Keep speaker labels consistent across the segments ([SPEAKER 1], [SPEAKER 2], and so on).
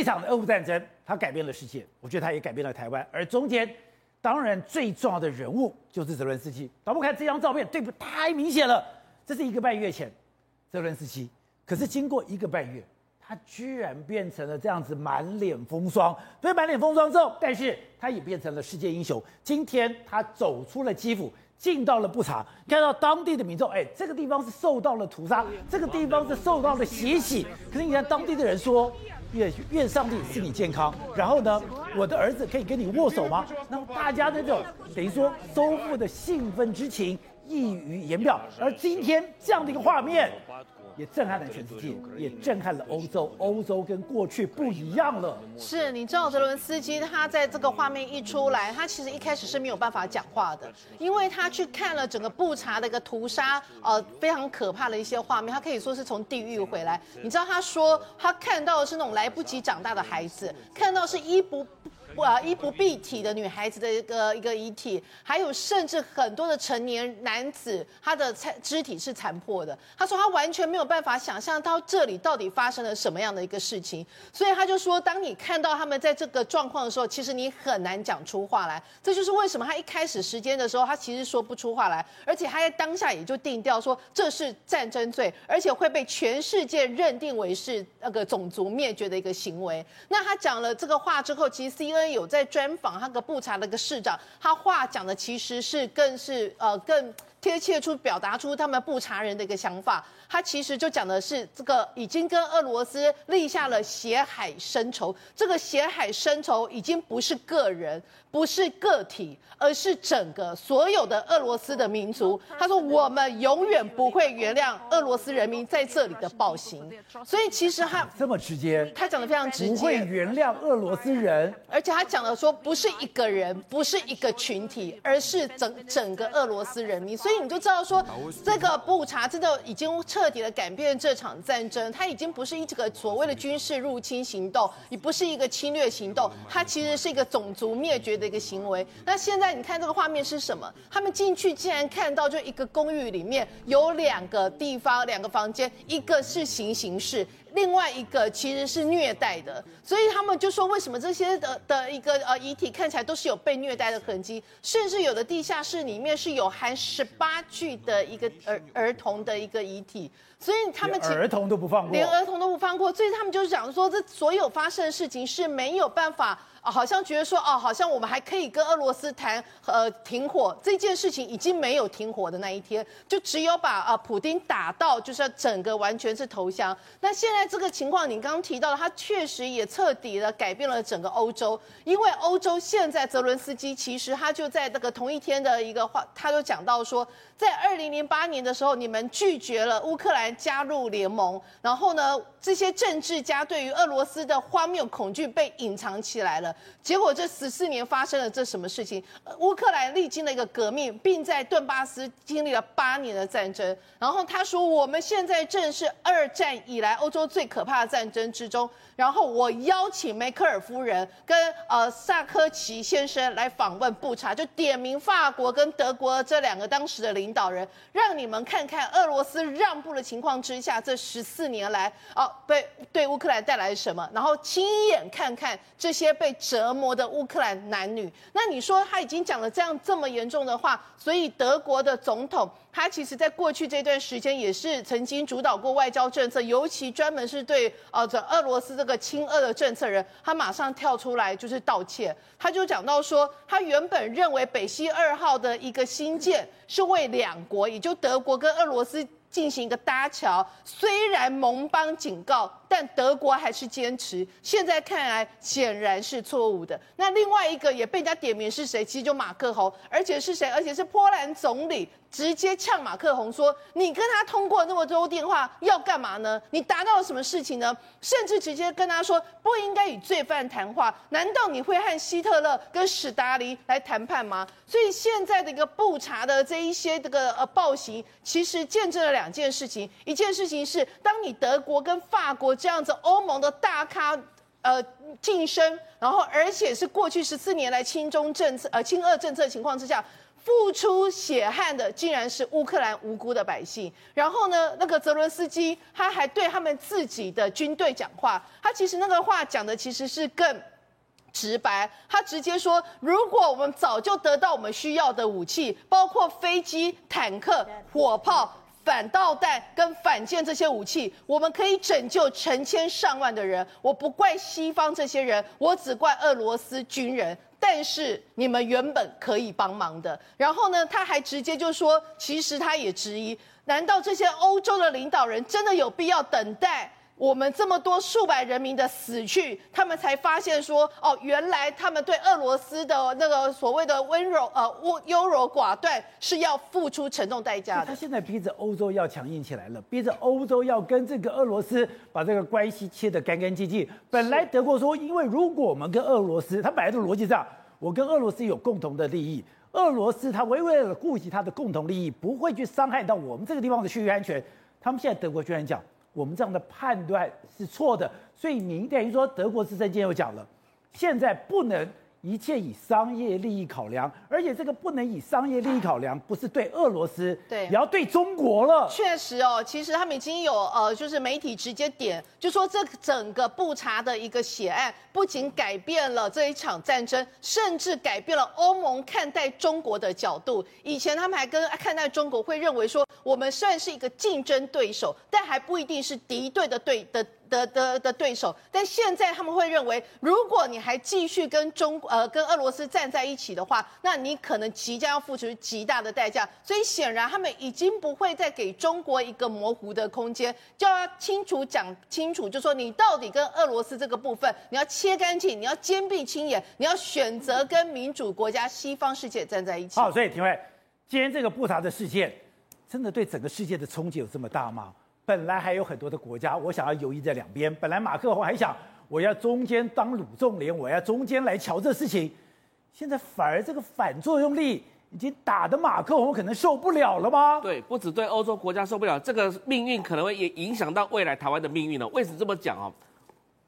[SPEAKER 1] 这场的俄乌战争，它改变了世界，我觉得它也改变了台湾。而中间，当然最重要的人物就是泽伦斯基。导播看这张照片，对不？太明显了，这是一个半月前，泽伦斯基。可是经过一个半月，他居然变成了这样子，满脸风霜。所以满脸风霜之后，但是他也变成了世界英雄。今天他走出了基辅。进到了布查，看到当地的民众，哎，这个地方是受到了屠杀，这个地方是受到了血洗。可是你看当地的人说，愿愿上帝赐你健康。然后呢，我的儿子可以跟你握手吗？那么大家的这种等于说收复的兴奋之情溢于言表。而今天这样的一个画面。也震撼了全世界，也震撼了欧洲。欧洲跟过去不一样了。
[SPEAKER 2] 是，你知道泽伦斯基他在这个画面一出来，他其实一开始是没有办法讲话的，因为他去看了整个布查的一个屠杀，呃，非常可怕的一些画面，他可以说是从地狱回来。你知道他说他看到的是那种来不及长大的孩子，看到是衣不。啊，衣不蔽体的女孩子的一个一个遗体，还有甚至很多的成年男子，他的残肢体是残破的。他说他完全没有办法想象到这里到底发生了什么样的一个事情，所以他就说，当你看到他们在这个状况的时候，其实你很难讲出话来。这就是为什么他一开始时间的时候，他其实说不出话来，而且他在当下也就定调说这是战争罪，而且会被全世界认定为是那个种族灭绝的一个行为。那他讲了这个话之后，其实 c 有在专访那个布查那个市长，他话讲的其实是更是呃更贴切出表达出他们不查人的一个想法。他其实就讲的是这个已经跟俄罗斯立下了血海深仇，这个血海深仇已经不是个人，不是个体，而是整个所有的俄罗斯的民族。他说我们永远不会原谅俄罗斯人民在这里的暴行。所以其实他
[SPEAKER 1] 这么直接，
[SPEAKER 2] 他讲的非常直接，
[SPEAKER 1] 不会原谅俄罗斯人，
[SPEAKER 2] 而且他讲的说不是一个人，不是一个群体，而是整整个俄罗斯人民。所以所以你就知道说这个布查真的已经彻底的改变这场战争，它已经不是一个所谓的军事入侵行动，也不是一个侵略行动，它其实是一个种族灭绝的一个行为。那现在你看这个画面是什么？他们进去竟然看到就一个公寓里面有两个地方，两个房间，一个是行刑室。另外一个其实是虐待的，所以他们就说，为什么这些的的一个呃遗体看起来都是有被虐待的痕迹，甚至有的地下室里面是有含十八具的一个儿儿童的一个遗体，所以他们
[SPEAKER 1] 连儿童都不放过，
[SPEAKER 2] 连儿童都不放过，所以他们就是讲说，这所有发生的事情是没有办法。啊，好像觉得说，哦，好像我们还可以跟俄罗斯谈，呃，停火这件事情已经没有停火的那一天，就只有把啊，普丁打到，就是整个完全是投降。那现在这个情况，你刚刚提到了，他确实也彻底的改变了整个欧洲，因为欧洲现在泽伦斯基其实他就在这个同一天的一个话，他就讲到说，在二零零八年的时候，你们拒绝了乌克兰加入联盟，然后呢，这些政治家对于俄罗斯的荒谬恐惧被隐藏起来了。结果这十四年发生了这什么事情？乌克兰历经了一个革命，并在顿巴斯经历了八年的战争。然后他说：“我们现在正是二战以来欧洲最可怕的战争之中。”然后我邀请梅克尔夫人跟呃萨科齐先生来访问布查，就点名法国跟德国这两个当时的领导人，让你们看看俄罗斯让步的情况之下，这十四年来哦被对乌克兰带来什么？然后亲眼看看这些被。折磨的乌克兰男女，那你说他已经讲了这样这么严重的话，所以德国的总统他其实在过去这段时间也是曾经主导过外交政策，尤其专门是对呃这俄罗斯这个亲俄的政策人，他马上跳出来就是道歉，他就讲到说，他原本认为北溪二号的一个新建是为两国，也就德国跟俄罗斯。进行一个搭桥，虽然盟邦警告，但德国还是坚持。现在看来显然是错误的。那另外一个也被人家点名是谁？其实就马克宏，而且是谁？而且是波兰总理。直接呛马克宏说：“你跟他通过那么多电话要干嘛呢？你达到了什么事情呢？甚至直接跟他说不应该与罪犯谈话。难道你会和希特勒跟史达林来谈判吗？所以现在的一个布查的这一些这个呃暴行，其实见证了两件事情。一件事情是，当你德国跟法国这样子欧盟的大咖呃晋升，然后而且是过去十四年来亲中政策呃亲俄政策情况之下。”付出血汗的竟然是乌克兰无辜的百姓。然后呢，那个泽伦斯基他还对他们自己的军队讲话，他其实那个话讲的其实是更直白。他直接说，如果我们早就得到我们需要的武器，包括飞机、坦克、火炮。反导弹跟反舰这些武器，我们可以拯救成千上万的人。我不怪西方这些人，我只怪俄罗斯军人。但是你们原本可以帮忙的。然后呢，他还直接就说，其实他也质疑，难道这些欧洲的领导人真的有必要等待？我们这么多数百人民的死去，他们才发现说，哦，原来他们对俄罗斯的那个所谓的温柔呃优柔寡断是要付出沉重代价的。
[SPEAKER 1] 他现在逼着欧洲要强硬起来了，逼着欧洲要跟这个俄罗斯把这个关系切得干干净净。本来德国说，因为如果我们跟俄罗斯，他本来的逻辑上，我跟俄罗斯有共同的利益，俄罗斯他为为了顾及他的共同利益，不会去伤害到我们这个地方的区域安全。他们现在德国居然讲。我们这样的判断是错的，所以明等于说德国之声今天又讲了，现在不能一切以商业利益考量，而且这个不能以商业利益考量，不是对俄罗斯，对，也要对中国了。
[SPEAKER 2] 确实哦，其实他们已经有呃，就是媒体直接点，就说这整个布查的一个血案，不仅改变了这一场战争，甚至改变了欧盟看待中国的角度。以前他们还跟看待中国会认为说，我们虽然是一个竞争对手，但还不一定是敌对的对的。的的的对手，但现在他们会认为，如果你还继续跟中呃跟俄罗斯站在一起的话，那你可能即将要付出极大的代价。所以显然他们已经不会再给中国一个模糊的空间，就要清楚讲清楚，就说你到底跟俄罗斯这个部分，你要切干净，你要坚壁清野，你要选择跟民主国家、西方世界站在一起。
[SPEAKER 1] 好，所以廷慧，今天这个布查的事件，真的对整个世界的冲击有这么大吗？本来还有很多的国家，我想要游移在两边。本来马克宏还想，我要中间当鲁仲连，我要中间来瞧这事情。现在反而这个反作用力已经打得马克宏可能受不了了吗？
[SPEAKER 3] 对，不只对欧洲国家受不了，这个命运可能会也影响到未来台湾的命运呢。为什么这么讲哦？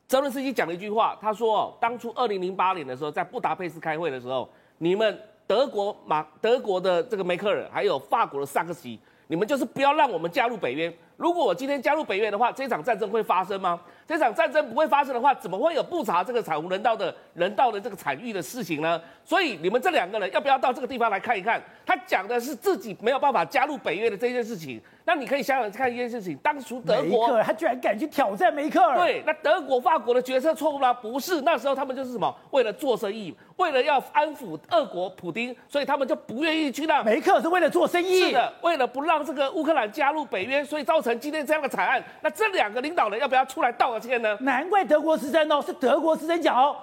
[SPEAKER 3] 泽伦斯基讲了一句话，他说，当初二零零八年的时候，在布达佩斯开会的时候，你们德国马德国的这个梅克尔，还有法国的萨克西，你们就是不要让我们加入北约。如果我今天加入北约的话，这场战争会发生吗？这场战争不会发生的话，怎么会有不查这个惨无人道的人道的这个惨遇的事情呢？所以你们这两个人要不要到这个地方来看一看？他讲的是自己没有办法加入北约的这件事情。那你可以想想看一件事情，当初德
[SPEAKER 1] 国他居然敢去挑战梅克尔，
[SPEAKER 3] 对，那德国、法国的决策错误吗？不是，那时候他们就是什么？为了做生意，为了要安抚俄国普丁，所以他们就不愿意去让
[SPEAKER 1] 梅克尔是为了做生意，
[SPEAKER 3] 是的，为了不让这个乌克兰加入北约，所以造成。今天这样的惨案，那这两个领导人要不要出来道个歉呢？
[SPEAKER 1] 难怪德国之声哦，是德国之声讲哦，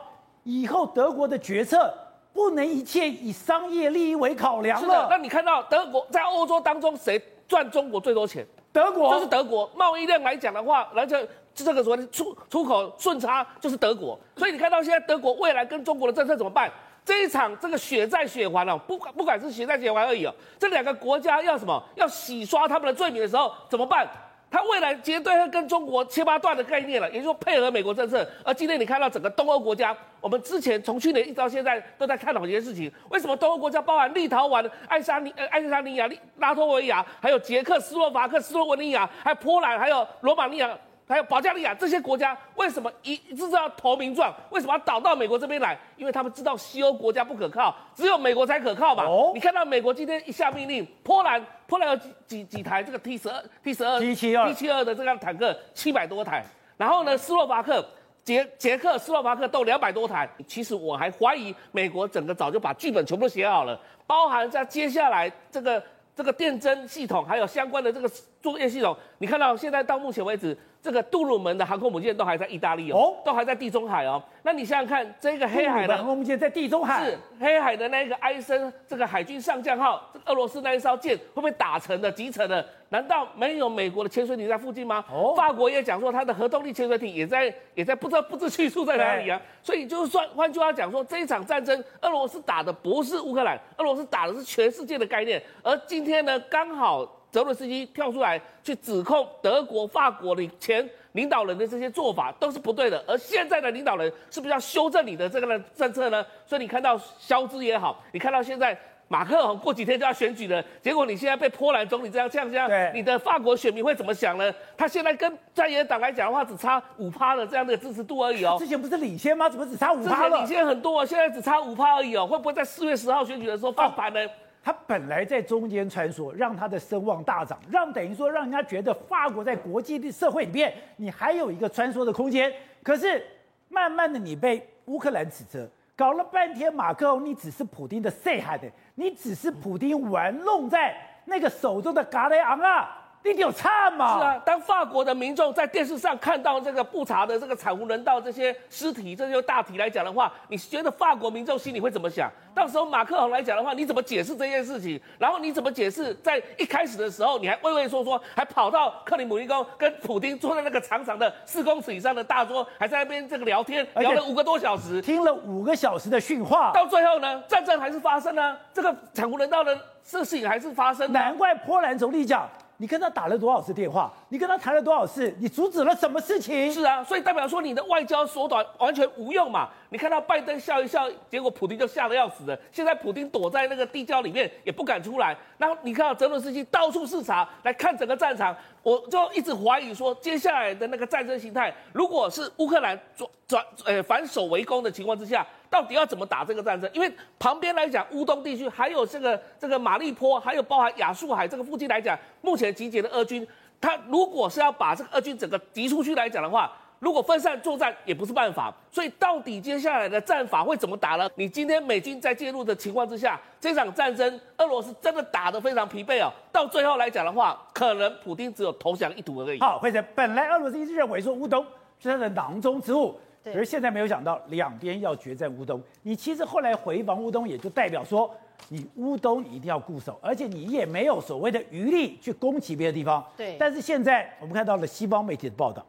[SPEAKER 1] 以后德国的决策不能一切以商业利益为考量了。
[SPEAKER 3] 是的，那你看到德国在欧洲当中谁赚中国最多钱？
[SPEAKER 1] 德国，
[SPEAKER 3] 就是德国。贸易量来讲的话，而且这个所谓的出出口顺差就是德国。所以你看到现在德国未来跟中国的政策怎么办？这一场这个血债血还了，不管不管是血债血还而已哦，这两个国家要什么？要洗刷他们的罪名的时候怎么办？他未来绝对会跟中国切八段的概念了，也就是说配合美国政策。而今天你看到整个东欧国家，我们之前从去年一直到现在都在探讨一件事情：为什么东欧国家包含立陶宛、爱沙尼、呃爱沙尼亚、拉脱维亚，还有捷克斯洛伐克、斯洛文尼亚，还有波兰，还有罗马尼亚。还有保加利亚这些国家为什么一直要投名状？为什么要倒到美国这边来？因为他们知道西欧国家不可靠，只有美国才可靠嘛。哦，你看到美国今天一下命令，波兰波兰有几几几台这个 T 十二 T 十二
[SPEAKER 1] T 七二
[SPEAKER 3] T 七二的这辆坦克七百多台，然后呢，斯洛伐克、捷捷克斯洛伐克都两百多台。其实我还怀疑美国整个早就把剧本全部都写好了，包含在接下来这个这个电侦系统还有相关的这个作业系统。你看到现在到目前为止。这个杜鲁门的航空母舰都还在意大利哦，哦，都还在地中海哦。那你想想看，这个黑海的
[SPEAKER 1] 航空母舰在地中海，
[SPEAKER 3] 是黑海的那个埃森这个海军上将号，这个俄罗斯那一艘舰会不会打沉的、击沉的？难道没有美国的潜水艇在附近吗？哦，法国也讲说，它的核动力潜水艇也在也在不知道不知去处在哪里啊。所以就算换句话讲说，这一场战争，俄罗斯打的不是乌克兰，俄罗斯打的是全世界的概念。而今天呢，刚好。泽伦斯基跳出来去指控德国、法国的前领导人的这些做法都是不对的，而现在的领导人是不是要修正你的这个的政策呢？所以你看到肖兹也好，你看到现在马克龙过几天就要选举了，结果你现在被波兰总理这样这样这样，你的法国选民会怎么想呢？他现在跟在野党来讲的话，只差五趴的这样的支持度而已哦。
[SPEAKER 1] 之前不是领先吗？怎么只差五趴了？
[SPEAKER 3] 领先很多，现在只差五趴而已哦。会不会在四月十号选举的时候翻盘呢？
[SPEAKER 1] 他本来在中间穿梭，让他的声望大涨，让等于说让人家觉得法国在国际的社会里面，你还有一个穿梭的空间。可是慢慢的，你被乌克兰指责。搞了半天，马克龙，你只是普丁的细汉的，你只是普丁玩弄在那个手中的嘎雷昂啊，你有差吗？
[SPEAKER 3] 是啊，当法国的民众在电视上看到这个布查的这个惨无人道这些尸体，这些大体来讲的话，你觉得法国民众心里会怎么想？到时候马克龙来讲的话，你怎么解释这件事情？然后你怎么解释，在一开始的时候，你还畏畏缩缩，还跑到克里姆林宫跟普京坐在那个长长的四公尺以上的大桌，还在那边这个聊天，聊了五个多小时，
[SPEAKER 1] 听了五个小时的训话，
[SPEAKER 3] 到最后呢，战争还是发生了，这个惨无人道的事情还是发生。
[SPEAKER 1] 难怪波兰总理讲。你跟他打了多少次电话？你跟他谈了多少次？你阻止了什么事情？
[SPEAKER 3] 是啊，所以代表说你的外交手段完全无用嘛。你看到拜登笑一笑，结果普丁就吓得要死了。现在普丁躲在那个地窖里面也不敢出来。然后你看到泽伦斯基到处视察，来看整个战场，我就一直怀疑说，接下来的那个战争形态，如果是乌克兰转转呃反守为攻的情况之下。到底要怎么打这个战争？因为旁边来讲，乌东地区还有这个这个马利坡，还有包含亚速海这个附近来讲，目前集结的俄军，他如果是要把这个俄军整个敌出去来讲的话，如果分散作战也不是办法。所以到底接下来的战法会怎么打呢？你今天美军在介入的情况之下，这场战争俄罗斯真的打得非常疲惫哦。到最后来讲的话，可能普京只有投降一途而已。
[SPEAKER 1] 好，慧珍，本来俄罗斯一直认为说乌东是他的囊中之物。可是现在没有想到，两边要决战乌东。你其实后来回防乌东，也就代表说，你乌东你一定要固守，而且你也没有所谓的余力去攻击别的地方。
[SPEAKER 2] 对。
[SPEAKER 1] 但是现在我们看到了西方媒体的报道，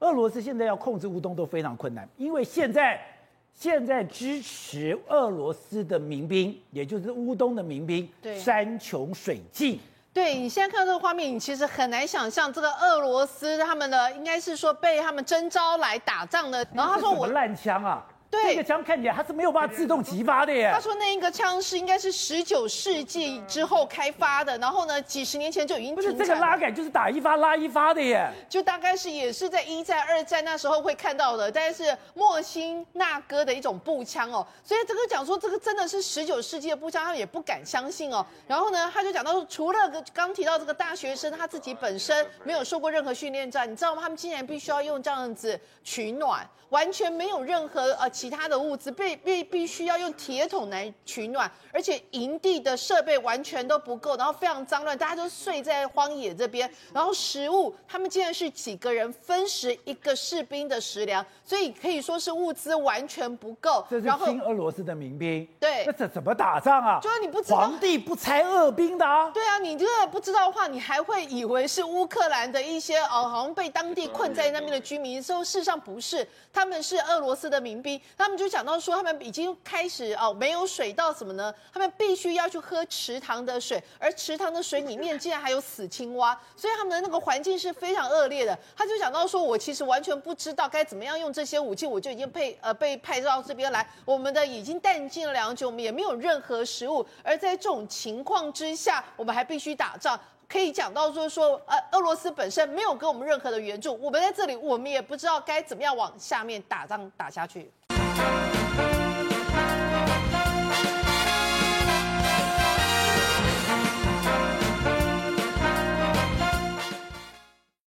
[SPEAKER 1] 俄罗斯现在要控制乌东都非常困难，因为现在现在支持俄罗斯的民兵，也就是乌东的民兵，山穷水尽。
[SPEAKER 2] 对，你现在看到这个画面，你其实很难想象这个俄罗斯他们的应该是说被他们征召来打仗的。然后他说我
[SPEAKER 1] 烂枪啊。
[SPEAKER 2] 对，
[SPEAKER 1] 这个枪看起来它是没有办法自动激发的耶。
[SPEAKER 2] 他说那一个枪是应该是十九世纪之后开发的，然后呢，几十年前就已经。
[SPEAKER 1] 不是这个拉杆就是打一发拉一发的耶。
[SPEAKER 2] 就大概是也是在一战、二战那时候会看到的，但是莫辛纳哥的一种步枪哦。所以这个讲说这个真的是十九世纪的步枪，他们也不敢相信哦。然后呢，他就讲到说，除了刚提到这个大学生他自己本身没有受过任何训练战，你知道吗？他们竟然必须要用这样子取暖，完全没有任何呃。其他的物资被必必须要用铁桶来取暖，而且营地的设备完全都不够，然后非常脏乱，大家都睡在荒野这边，然后食物他们竟然是几个人分食一个士兵的食粮，所以可以说是物资完全不够。
[SPEAKER 1] 这是新俄罗斯的民兵，
[SPEAKER 2] 对，
[SPEAKER 1] 那这怎么打仗啊？
[SPEAKER 2] 就是你不知道
[SPEAKER 1] 皇帝不拆恶兵的啊？
[SPEAKER 2] 对啊，你这个不知道的话，你还会以为是乌克兰的一些哦，好像被当地困在那边的居民，说事实上不是，他们是俄罗斯的民兵。他们就讲到说，他们已经开始哦，没有水到什么呢？他们必须要去喝池塘的水，而池塘的水里面竟然还有死青蛙，所以他们的那个环境是非常恶劣的。他就讲到说，我其实完全不知道该怎么样用这些武器，我就已经被呃被派到这边来，我们的已经弹尽了粮绝，我们也没有任何食物，而在这种情况之下，我们还必须打仗。可以讲到就是说，呃，俄罗斯本身没有给我们任何的援助，我们在这里，我们也不知道该怎么样往下面打仗打下去。Bye.